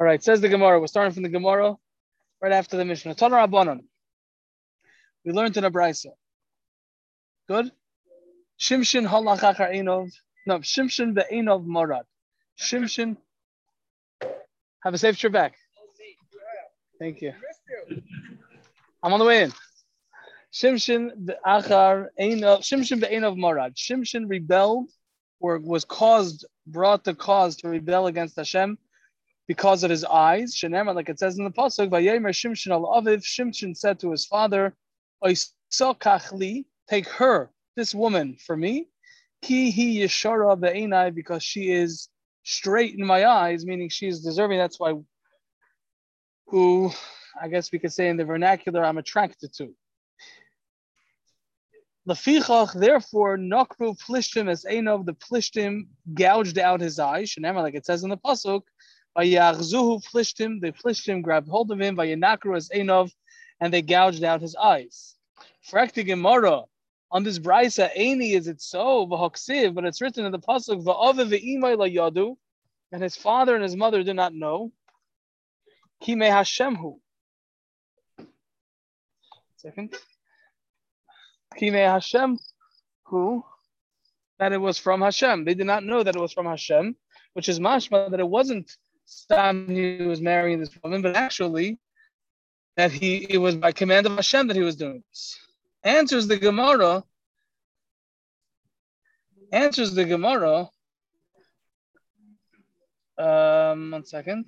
All right, says the Gemara. We're starting from the Gemara right after the Mishnah. Tanar Rabbanon. We learned in a brisa. Good. Shimshin halachachar einov. No, Shimshin be'einov morad. Shimshin. Have a safe trip back. Thank you. I'm on the way in. Shimshin be'achar einov. Shimshin be'einov morad. Shimshin rebelled or was caused, brought the cause to rebel against Hashem because of his eyes. Shenemar, like it says in the pasuk, Vayemer Shimshon al Aviv. Shimshon said to his father, Kachli, take her, this woman, for me. Ki hi yeshara be'enai, because she is straight in my eyes, meaning she is deserving. That's why, who, I guess we could say in the vernacular, I'm attracted to. Lefichach, therefore, Nakru Plishtim as Einov, the Plishtim gouged out his eyes. Shenemar, like it says in the pasuk, Vayachzuhu Plishtim, the Plishtim grabbed hold of him, Vayanakru as Einov, and they gouged out his eyes. Frekti on this brisa, Eini is it so, v'hoksiv, but it's written in the pasuk, la yadu, and his father and his mother did not know. Kime Hashemhu. Second. Kime Hashem, who that it was from Hashem. They did not know that it was from Hashem, which is mashma that it wasn't Stam he was marrying this woman, but actually that he it was by command of Hashem that he was doing this. Answers the Gemara. Answers the Gemara. Um, one second.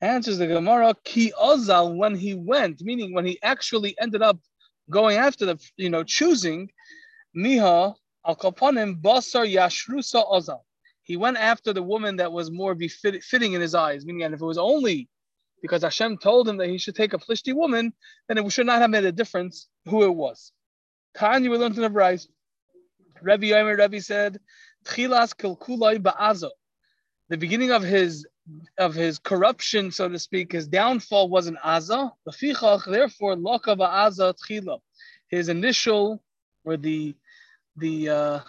Answers the Gemara. Ki ozal when he went, meaning when he actually ended up going after the, you know, choosing miha al kaponim basar yashrusa ozal. He went after the woman that was more befitting in his eyes, meaning, and if it was only because Hashem told him that he should take a Plishti woman, then it should not have made a difference who it was. Tanya, we learned in the. Rabbi Yomer Rabbi said, Tchilas kilkulai ba'azo. The beginning of his of his corruption, so to speak, his downfall was in Aza. Therefore, loka ba'aza tchila. His initial, or the the uh,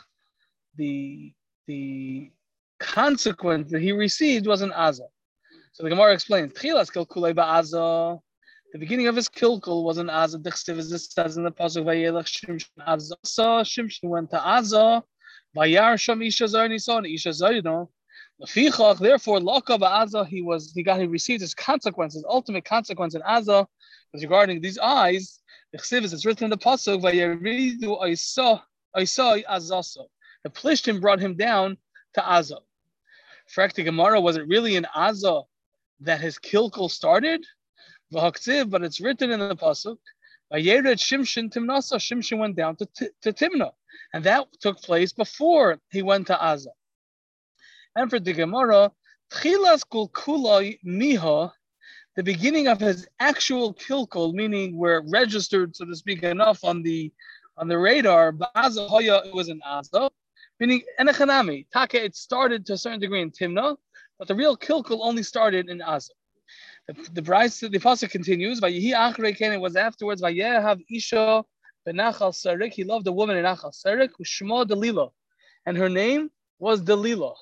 the the consequence that he received was in Aza. So the Gemara explains, Tchilas Kilkulei Ba'aza. The beginning of his kilkul was in Aza. Dichsiv as this says in the pasuk Vayelach Shimshon Azza. Shimshon went to Aza. Vayar Sham Isha Zarni saw Isha Zarno. Lefichach, therefore, Laka Ba'aza, he was he got he received his consequences, ultimate consequence in Aza was regarding these eyes. the Dichsiv is written in the pasuk Vayeridu Isa Isa Azaso. The Plishtim brought him down to Aza. Frakti Gemara, was it really in Aza that his kilkul started, but it's written in the pasuk. Shimshin Timnasa. Shimshin went down to, to Timna, and that took place before he went to Aza. And for the Gemara, Tchilas Kulkulai the beginning of his actual kilkul, meaning we're registered, so to speak, enough on the on the radar. Ba'aza Hoya, it was in Aza, meaning Enechanami. Taka, it started to a certain degree in Timna, but the real kilkul only started in Asa. The, the brisa, the pasuk continues. Vayihi achrei ken. It was afterwards. Vayehav isha benachal sarik. He loved a woman in Achal sarik. Ushma Delila, and her name was Delila.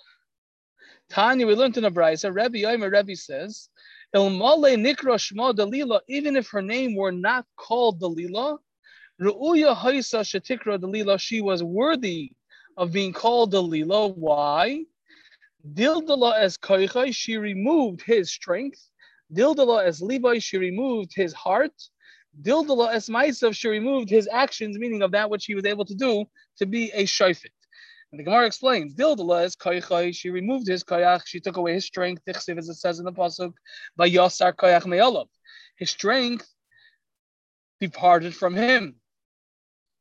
Tanya, we learned in a brisa. Rebbe Yomer Rebbe says, Ilmale nikra shma Delila. Even if her name were not called Delila, Ru'uya haisa shetikra Delila. She was worthy of being called Delila. Why? Dildala as Koichai, she removed his strength. Dildala as Levi, she removed his heart. Dildala as Maisav, she removed his actions, meaning of that which he was able to do to be a shofet. And the Gemara explains, Dildala as Koichai, she removed his koyach, she took away his strength, as it says in the Pasuk, by Yasar Koyach Me'olav. His strength departed from him.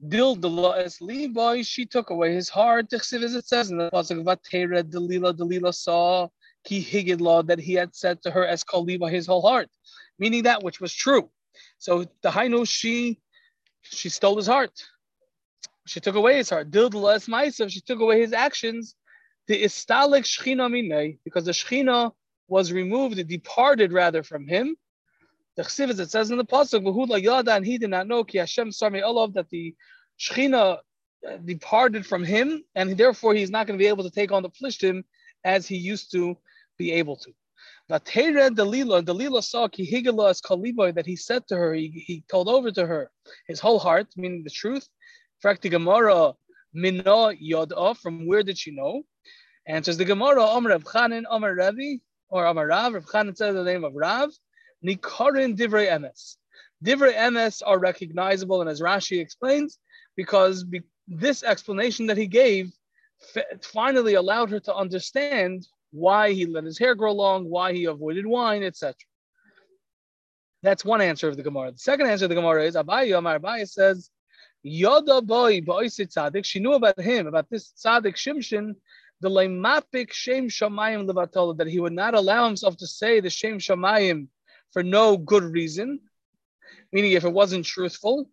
Dildala es Levi, she took away his heart. As it says in the pasuk, Vatera Delila Delila saw ki higid that he had said to her as Levi his whole heart, meaning that which was true. So the Hainu she she stole his heart. She took away his heart. Dildala es Maisav, she took away his actions. The istalik shchina minay, because the shchina was removed, departed rather from him. The chsiv it says in the pasuk, "V'hu yada," and he did not know ki Hashem sarmi olav that the Shechina departed from him, and therefore he's not going to be able to take on the plishtim as he used to be able to. Vatera Dalila, Dalila saw Kihigala as Kaliboy that he said to her, he, he told over to her his whole heart, meaning the truth. Frakti Gemara Minna Yoda, from where did she know? Answers the Gemara, Omer Rav Chanin, Omer Ravi, or Omer Rav, Rav Chanin says the name of Rav, Nikarin Divrei Emes. Divrei Emes are recognizable, and as Rashi explains, because be, this explanation that he gave finally allowed her to understand why he let his hair grow long, why he avoided wine, etc. That's one answer of the Gemara. The second answer of the Gemara is Abaye Amar Abaye says, Yoda boy boisit tzaddik. She knew about him, about this tzaddik Shimshin, the leimapik shem shamayim levatola, that he would not allow himself to say the shem shamayim for no good reason, meaning if it wasn't truthful.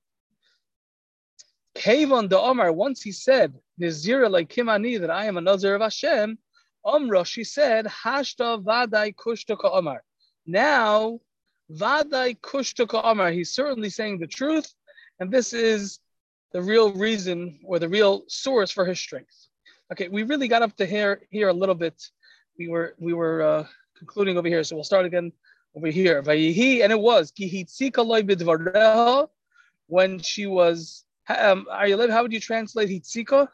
Kavon the Omar, once he said, Nizira like Kimani, that I am a Nazir of Hashem, Omra, she said, Hashta Vadai Kushtaka Omar. Now, Vadai Kushtaka Omar, he's certainly saying the truth, and this is the real reason or the real source for his strength. Okay, we really got up to here here a little bit. We were we were uh, concluding over here, so we'll start again over here. Vayihi, and it was when she was. Um, are you how would you translate hitzika?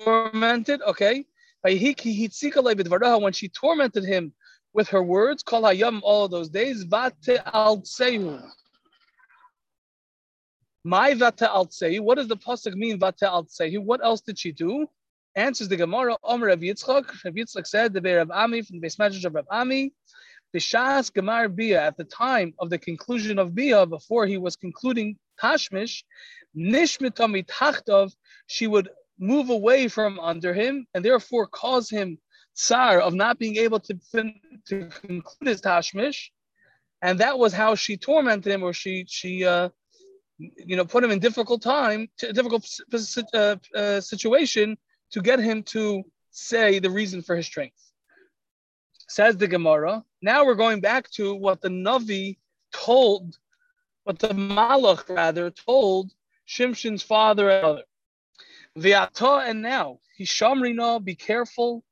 tormented. Okay. When she tormented him with her words, call hayam all those days, vate al My vate al What does the pasuk mean? Vate al What else did she do? Answers the Gemara. Omer Rav Yitzchak. Rav Yitzchak said the Rav Ami from the message of Rav Ami. Bishas Gemar Bia at the time of the conclusion of Bia, before he was concluding Tashmish, Nishmitami Tachtov, she would move away from under him and therefore cause him tsar of not being able to, fin- to conclude his tashmish. And that was how she tormented him or she, she uh, you know, put him in difficult time, difficult uh, uh, situation to get him to say the reason for his strength. Says the Gemara. Now we're going back to what the Navi told, what the Malach rather told Shimshin's father and mother. V'ata and now hishamrina, be careful.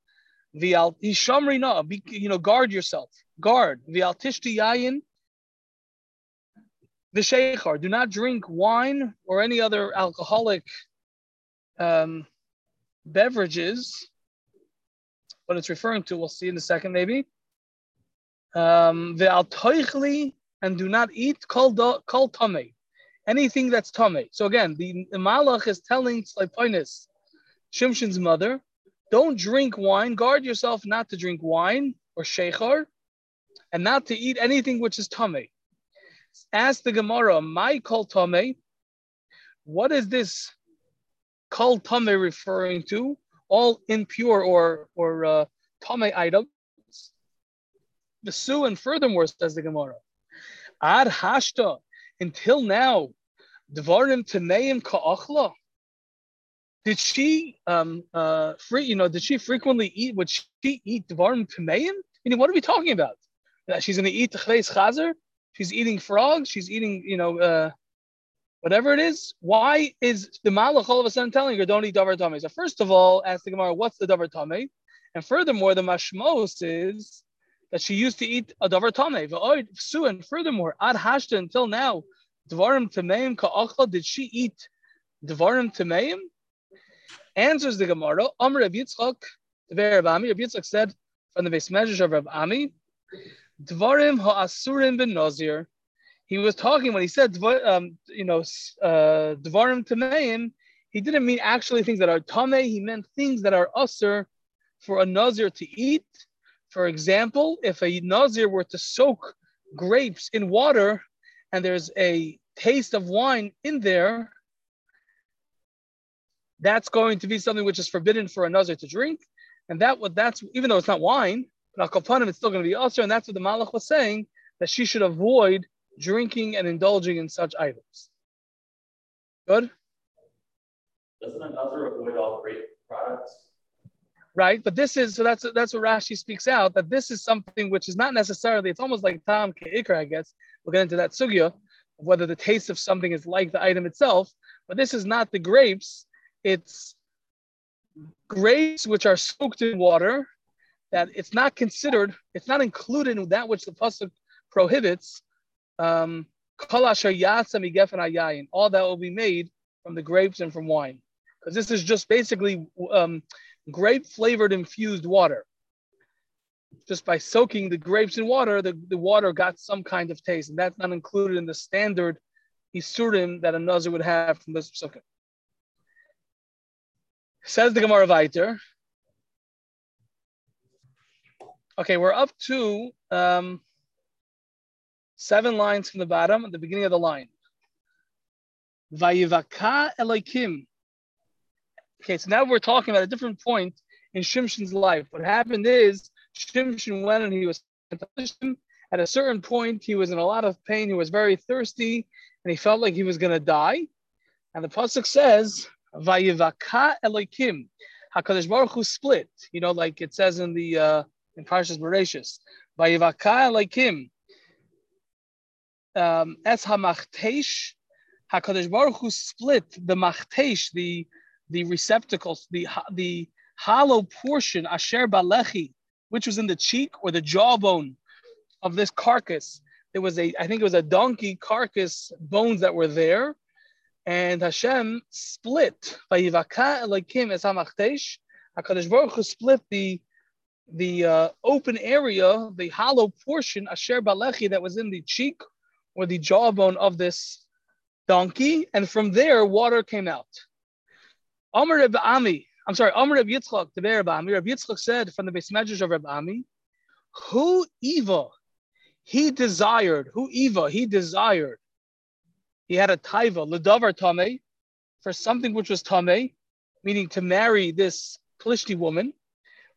V'al hishamrina, be you know guard yourself, guard. V'al tishti yayin. V'sheichar, do not drink wine or any other alcoholic um, beverages. What it's referring to, we'll see in a second, maybe. Um, and do not eat kol kol anything that's tame. So again, the, the Malach is telling Slipoinis, Shimshin's mother, don't drink wine, guard yourself not to drink wine or sheikhar, and not to eat anything which is tame. Ask the Gemara, my kol tame, what is this kol tame referring to? All impure or or uh, tame items. The Su and furthermore says the Gemara, ad hashta until now, Dvarim Tameim Ka'achla. Did she um uh free you know did she frequently eat would she eat Dvarim Tameim? Meaning what are we talking about? That she's gonna eat the chazer, she's eating frogs, she's eating, you know, uh whatever it is. Why is the Malach all of a sudden telling her don't eat Davar Tameh? So first of all, ask the Gemara, what's the Davar Tameh? And furthermore, the Mashmos is that she used to eat a Davar Tameh. And furthermore, Ad Hashta until now, Dvarim Tameim Ka'achla, did she eat Dvarim Tameim? Answers the Gemara, Amr Rav Yitzchak, Rav Ami, Rav Yitzchak said from the base measure of Rav Ami, Dvarim Ha'asurim ben Nazir. He was talking when he said, um, you know, uh, Dvarim Tameim, he didn't mean actually things that are Tame, he meant things that are Asur for a Nazir to eat. For example, if a Nazir were to soak grapes in water, and there's a taste of wine in there, that's going to be something which is forbidden for a nazir to drink. And that what that's even though it's not wine, but al it's still going to be also, and that's what the Malach was saying, that she should avoid drinking and indulging in such items. Good? Doesn't a nazir avoid all grape products? Right, but this is so that's that's what Rashi speaks out that this is something which is not necessarily. It's almost like Tom Keikar, I guess, We'll get into that sugya of whether the taste of something is like the item itself. But this is not the grapes. It's grapes which are soaked in water that it's not considered, it's not included in that which the pasuk prohibits. Um, all that will be made from the grapes and from wine, because this is just basically um, grape flavored infused water. Just by soaking the grapes in water, the, the water got some kind of taste, and that's not included in the standard isurim that a nazir would have from this psukim. Says the Gemara Viter. Okay, we're up to um, seven lines from the bottom at the beginning of the line. Vayivaka Elohim. Okay, so now we're talking about a different point in Shimshon's life. What happened is Shimshon went and he was at a certain point, he was in a lot of pain, he was very thirsty, and he felt like he was going to die. And the Pasuk says, Vayivaka Elohim. HaKadosh Baruch Hu split, you know, like it says in the uh, in Parshas Bereshis. Vayivaka Elohim. Um, es hamachtesh, Hakadosh Baruch Hu split the machtesh, the the receptacles, the the hollow portion, asher balechi, which was in the cheek or the jawbone of this carcass. There was a, I think it was a donkey carcass bones that were there, and Hashem split. Vayivaka Elohim es hamachtesh. Hakadosh Baruch Hu split the the uh, open area, the hollow portion, asher balechi, that was in the cheek or the jawbone of this donkey, and from there water came out. Amr Reb Ami, I'm sorry, Amr Reb Yitzchak, the Reb Ami, Reb Yitzchak said from the base measures of Reb Ami, who Eva, he desired, who Eva, he desired, he had a taiva, ledavar tame, for something which was tame, meaning to marry this Plishti woman.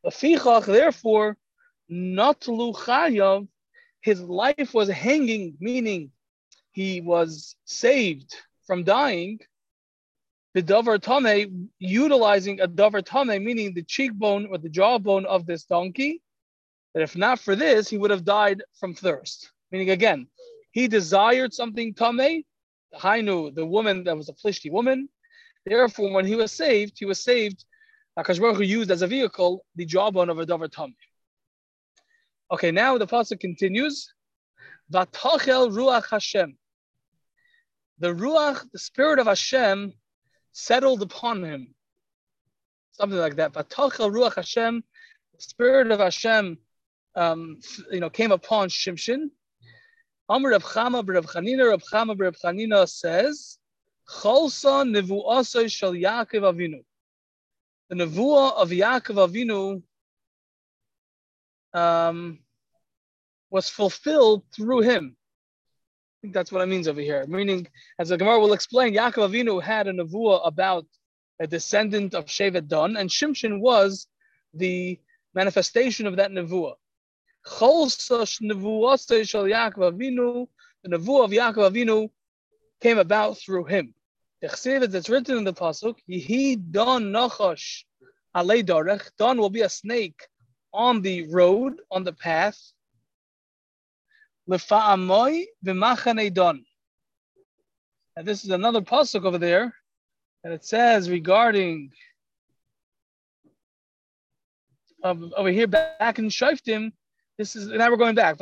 Therefore, not chayav, his life was hanging, meaning he was saved from dying. The tame, utilizing a tame, meaning the cheekbone or the jawbone of this donkey, that if not for this, he would have died from thirst. Meaning again, he desired something tame, the Hainu, the woman that was a Plishti woman. Therefore, when he was saved, he was saved Akash Baruch used as a vehicle the jawbone of a Dover Tom. Okay, now the pasuk continues. Vatachel Ruach Hashem. The Ruach, the spirit of Hashem, settled upon him. Something like that. Vatachel Ruach Hashem, the spirit of Hashem, um, you know, came upon Shimshin. Amr Rav Chama Rav Chanina, Rav Chama Rav Chanina says, Cholsa nevu'asay shel Yaakov Avinu the nevuah of Yaakov Avinu um, was fulfilled through him. I think that's what it means over here. Meaning, as the Gemara will explain, Yaakov Avinu had a nevuah about a descendant of Shevet Dan, and Shimshon was the manifestation of that nevuah. The nevuah of Yaakov Avinu came about through him. That's written in the pasuk, Yehi don nachash alei dorech. Don will be a snake on the road, on the path. And this is another pasuk over there, and it says regarding um, over here back in Shoftim, this is now we're going back.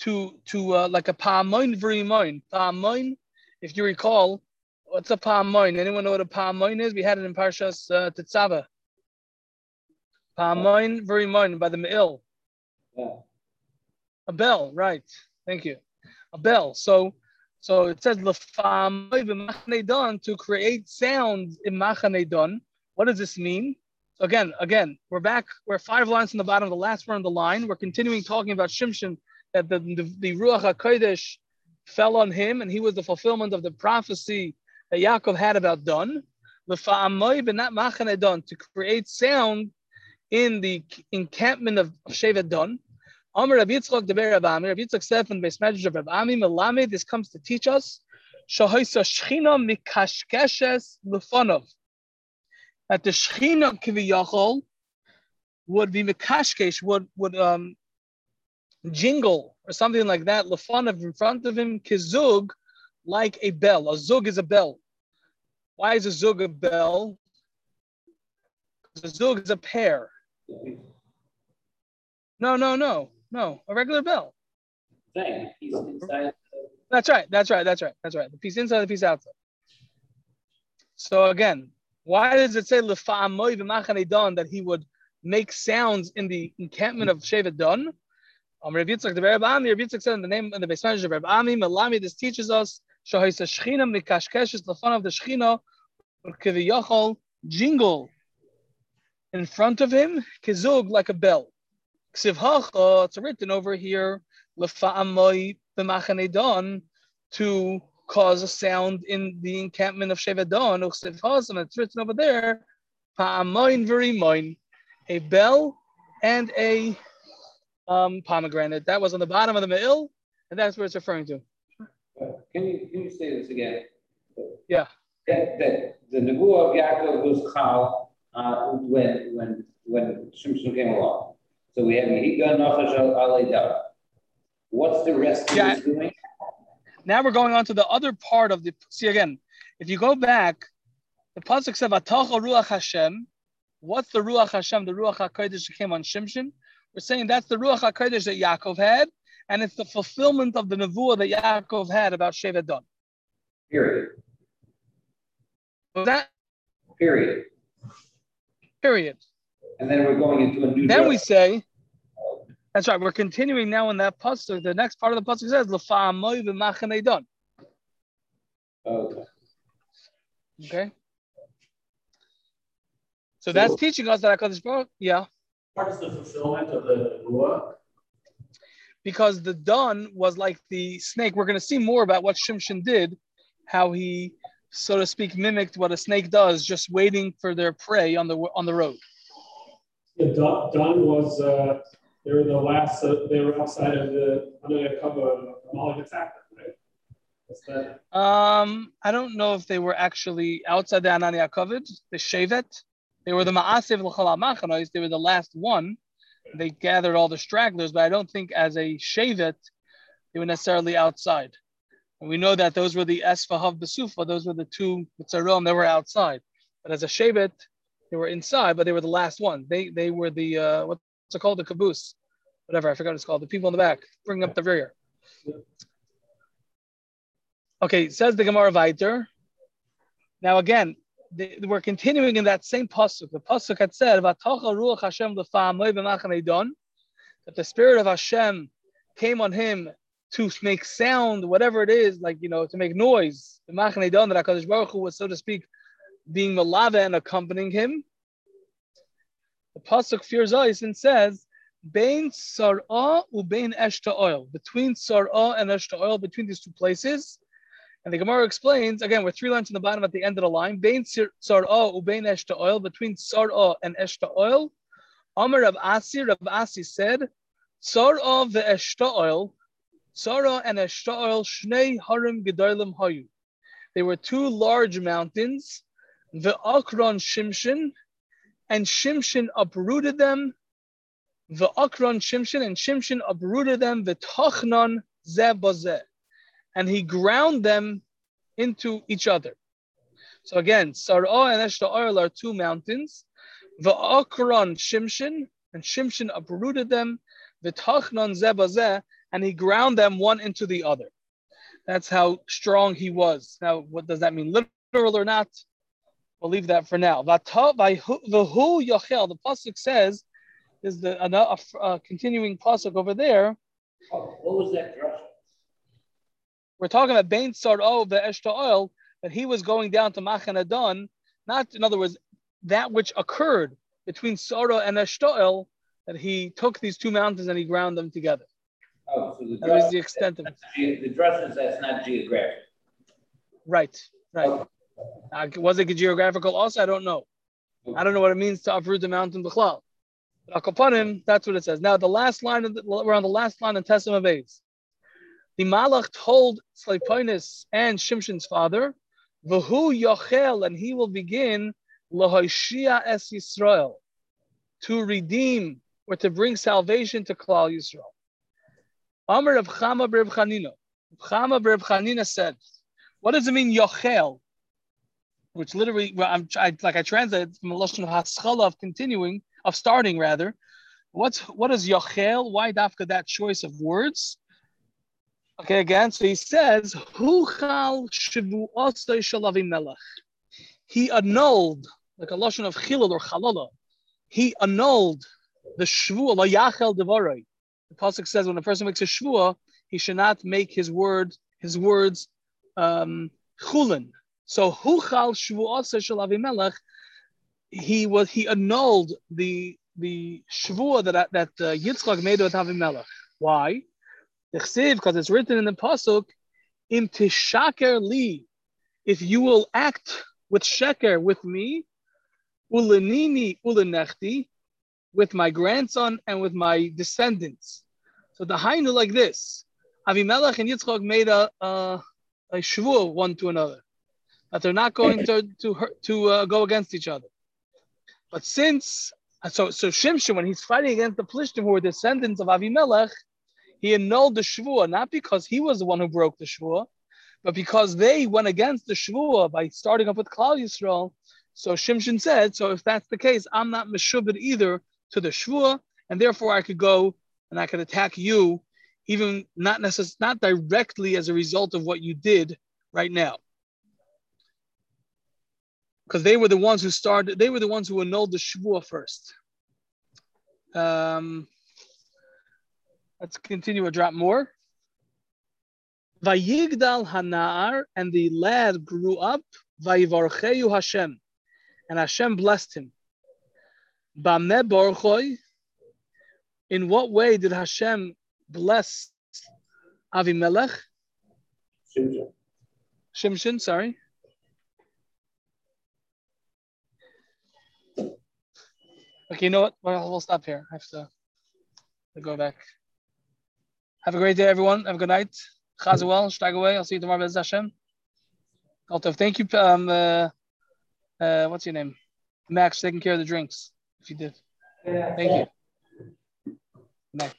To to uh, like a pa'amoin v'rimoin. Pa'amoin, if you recall, what's a pa'amoin? Anyone know what a pa'amoin is? We had it in Parshas uh, Tetzava. very v'rimoin by the Me'il. Yeah. A bell, right? Thank you. A bell. So so it says to create sound in machanedon. What does this mean? So again, again, we're back. We're five lines from the bottom of the last one on the line. We're continuing talking about Shimshon that the, the, the Ruach HaKodesh fell on him and he was the fulfillment of the prophecy that Yaakov had about Dun. To create sound in the encampment of Shevet Dun. Amr Rabbi Yitzchak Deber Rabbi Ami. Rabbi Yitzchak said from the base measures of Rabbi Ami, Melame, this comes to teach us Shahoisa Shechina Mikashkeshes Lefonov. That the Shechina Kiviyachol would be Mikashkesh, would, would um, jingle or something like that, lefanav in front of him, kizug, like a bell. A zug is a bell. Why is a zug a bell? The zug is a pair. No, no, no, no. A regular bell. Thing, inside. That's right. That's right. That's right. That's right. The piece inside, the piece outside. So again, why does it say lefa'amoy v'machane don that he would make sounds in the encampment of Shevet Don? Um, Rav Yitzchak, the Reb Ami, Rav Yitzchak said in the name in the base manager of Reb Ami, Melami, this teaches us Shahisa Shechina mikashkeshes lefan of the Shechina kiviyachol jingle in front of him kizug like a bell. Ksiv hacha, it's written over here lefa'amoy b'machane don to cause a sound in the encampment of Shevadon, and it's written over there, Pa'amoin v'rimoin, a bell and a um, pomegranate. That was on the bottom of the mill, and that's what it's referring to. Can you, can you say this again? Yeah. That, that the Nebuah of Yaakov was Chal uh, when, when, when Shimshon came along. So we have Yehiga Nachash Al What's the rest of Yeah. this doing? Now we're going on to the other part of the. See again, if you go back, the pasuk said "Vatacha Ruach Hashem." What's the Ruach Hashem? The Ruach Hakodesh that came on Shimshon. We're saying that's the Ruach Hakodesh that Yaakov had, and it's the fulfillment of the nevuah that Yaakov had about Shevet Don. Period. Was that Period. period? And then we're going into a new. Then we say, that's right. We're continuing now in that pasuk. The next part of the pasuk says "L'fa'amoy v'machanei Don." Okay. Okay. So that's teaching us that Hakadosh Baruch, yeah. Part is the fulfillment of the Nebuah. Because the Don was like the snake. We're going to see more about what Shimshon did, how he, so to speak, mimicked what a snake does, just waiting for their prey on the on the road. Yeah, Don, Don was, uh, they were the last, uh, they were outside of the, under the cover of Amalek attack them, right? What's that? Um, I don't know if they were actually outside the Anani Yaakov, the Shevet. They were the Ma'asev L'chal. They were the last one. They gathered all the stragglers, but I don't think as a Shevet they were necessarily outside. And we know that those were the Esfahav Besufa. Those were the two Mitzarom that were outside. But as a Shevet, they were inside, but they were the last one. They they were the uh, what's it called, the caboose, whatever I forgot it's called. The people in the back bring up the rear. Okay, says the Gemara Viter. Now again, the, we're continuing in that same pasuk. The pasuk had said, "V'atocha ruach Hashem l'fa'amoy b'machanei don," that the spirit of Hashem came on him to make sound, whatever it is, like you know, to make noise. The machanei don that Hakadosh Baruch Hu was, so to speak, being malava and accompanying him. The pasuk fears us and says, "Bein sar'a ubein eshta oil." Between sar'a and eshta oil, between these two places. And the Gemara explains again, with three lines in the bottom at the end of the line. Between sar'a and eshta oil. Amar Rav Asi, Rav Asi said, Sar'a ve'eshta oil. Sar'a and eshta oil. Shnei harim gedolim hayu. They were two large mountains. Ve'akron Shimshin, and Shimshin uprooted them. Ve'akron Shimshin, and Shimshin uprooted them. Ve'tachnon zeh bazeh and he ground them into each other. So again, Sar'a and Eshta Oil are two mountains. V'akron Shimshin, and Shimshin uprooted them. V'tachnon zebazeh, and he ground them one into the other. That's how strong he was. Now, what does that mean, literal or not? We'll leave that for now. V'hu yochel, the pasuk says, is the a, a, a continuing pasuk over there. Oh, What was that? We're talking about Bain Sar'o the Eshta oil, that he was going down to Machanadon, not in other words, that which occurred between Sar'o and Eshta oil, that he took these two mountains and he ground them together. Oh, so the That was the extent of it. the dress is that's not geographic. Right, right. Uh, was it geographical also? I don't know. I don't know what it means to uproot the mountain B'chlal. But that's what it says. Now, the last line, of the, we're on the last line in Tes Amud Bais. The Malach told Sleiponis and Shimshon's father, V'hu yochel, and he will begin Lahoshia es Yisrael, to redeem or to bring salvation to Klal Yisrael. Amr of Chama Reb Chanina. Chama Reb Chanina said, what does it mean yochel? which literally, well, I'm I, like I translate from a lashon of haschala of continuing of starting rather. What's what is yochel? Why dafka that choice of words? Okay, again, so he says, Huchal shivu shalavim melech. He annulled, like a lashon of chilul or chalala, he annulled the shvu la yachel devarai. The pasuk says when a person makes a shvua, he should not make his word his words um, chulin. So huchal shvuasa shel Avimelech, he was he annulled the the shvua that that uh, Yitzchak made with Avimelech. Why? Because it's written in the pasuk, "Im tishaker li," if you will act with sheker with me, ulenini ulenechti, with my grandson and with my descendants. So the Hainu like this. Avimelech and Yitzchak made a, a, a shvur one to another, that they're not going to to to uh, go against each other. But since so so Shimshon, when he's fighting against the Plishtim who were descendants of Avimelech, he annulled the shvur not because he was the one who broke the shvur, but because they went against the shvur by starting up with Klal Yisrael. So Shimshon said, so if that's the case, I'm not meshubed either to the shvur, and therefore I could go and I could attack you even not necessarily not directly as a result of what you did right now. Because they were the ones who started, they were the ones who annulled the Shavua first. Um, let's continue a drop more. Vayigdal Hanar, and the lad grew up, Vayivarcheyu Hashem, and Hashem blessed him. Bameh Borchoi, in what way did Hashem bless Avimelech. Shimshon. Shimshon, sorry. Okay, you know what? Well, we'll stop here. I have to, to go back. Have a great day, everyone. Have a good night. Chazuel, steig away. I'll see you tomorrow, Bez Hashem. Altov, thank you. Um, uh, uh, what's your name? Max, taking care of the drinks, if you did. Thank you. Good night.